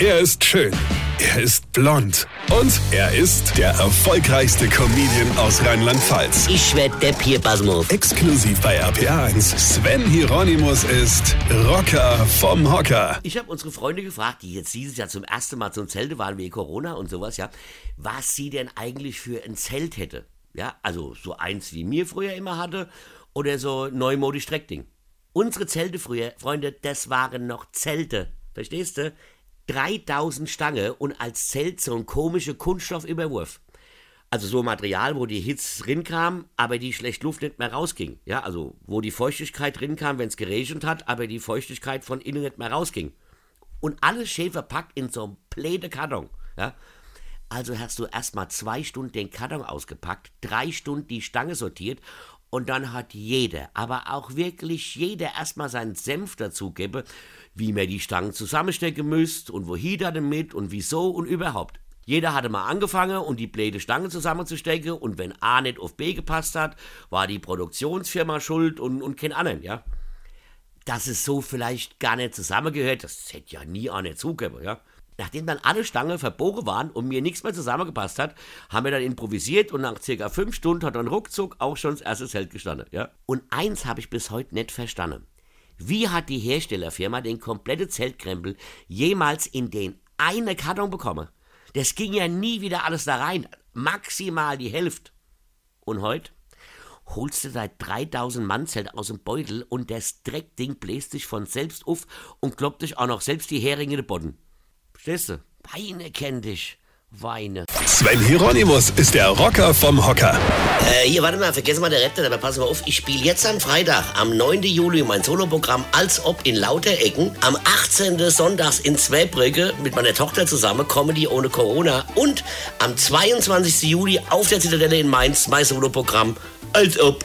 Er ist schön. Er ist blond. Und er ist der erfolgreichste Comedian aus Rheinland-Pfalz. Ich werd der Pierpasmus. Exklusiv bei RPA1. Sven Hieronymus ist Rocker vom Hocker. Ich habe unsere Freunde gefragt, die jetzt dieses Jahr zum ersten Mal zum Zelte waren wegen Corona und sowas, ja, was sie denn eigentlich für ein Zelt hätte. Ja, also so eins wie mir früher immer hatte oder so neumodisch Streckding. Unsere Zelte früher, Freunde, das waren noch Zelte. Verstehst du? 3000 Stange und als Zelt so ein komischer Kunststoffüberwurf. Also so Material, wo die Hitze drin kam, aber die schlecht Luft nicht mehr rausging. Ja, also wo die Feuchtigkeit drin kam, wenn es geregnet hat, aber die Feuchtigkeit von innen nicht mehr rausging. Und alles schön verpackt in so einem pläde Karton. Ja. Also hast du erstmal zwei Stunden den Karton ausgepackt, drei Stunden die Stange sortiert und dann hat jeder, aber auch wirklich jeder erstmal seinen Senf dazugebe, wie man die Stangen zusammenstecken müsst und wohin da damit und wieso und überhaupt. Jeder hatte mal angefangen und die blöde Stange zusammenzustecken und wenn A nicht auf B gepasst hat, war die Produktionsfirma schuld und, und kein anderen, ja. Dass es so vielleicht gar nicht zusammengehört, das hätte ja nie einer zugeben, ja. Nachdem dann alle Stangen verbogen waren und mir nichts mehr zusammengepasst hat, haben wir dann improvisiert und nach circa fünf Stunden hat dann ruckzuck auch schon das erste Zelt gestanden. Ja? Und eins habe ich bis heute nicht verstanden. Wie hat die Herstellerfirma den komplette Zeltkrempel jemals in den eine Karton bekommen? Das ging ja nie wieder alles da rein. Maximal die Hälfte. Und heute? Holst du dein 3000 Mann Zelt aus dem Beutel und das Dreckding bläst dich von selbst auf und kloppt dich auch noch selbst die Heringe in den Boden. Verstehst du? Weine kenn dich. Weine. Sven Hieronymus ist der Rocker vom Hocker. Äh, hier, warte mal, vergessen mal der Retter, aber pass mal auf, ich spiele jetzt am Freitag, am 9. Juli, mein Soloprogramm Als ob in Lauterecken. Am 18. Sonntags in Zweibrücke mit meiner Tochter zusammen, Comedy ohne Corona. Und am 22. Juli auf der Zitadelle in Mainz, mein Soloprogramm Als ob.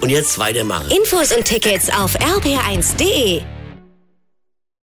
Und jetzt weitermachen. Infos und Tickets auf rb1.de.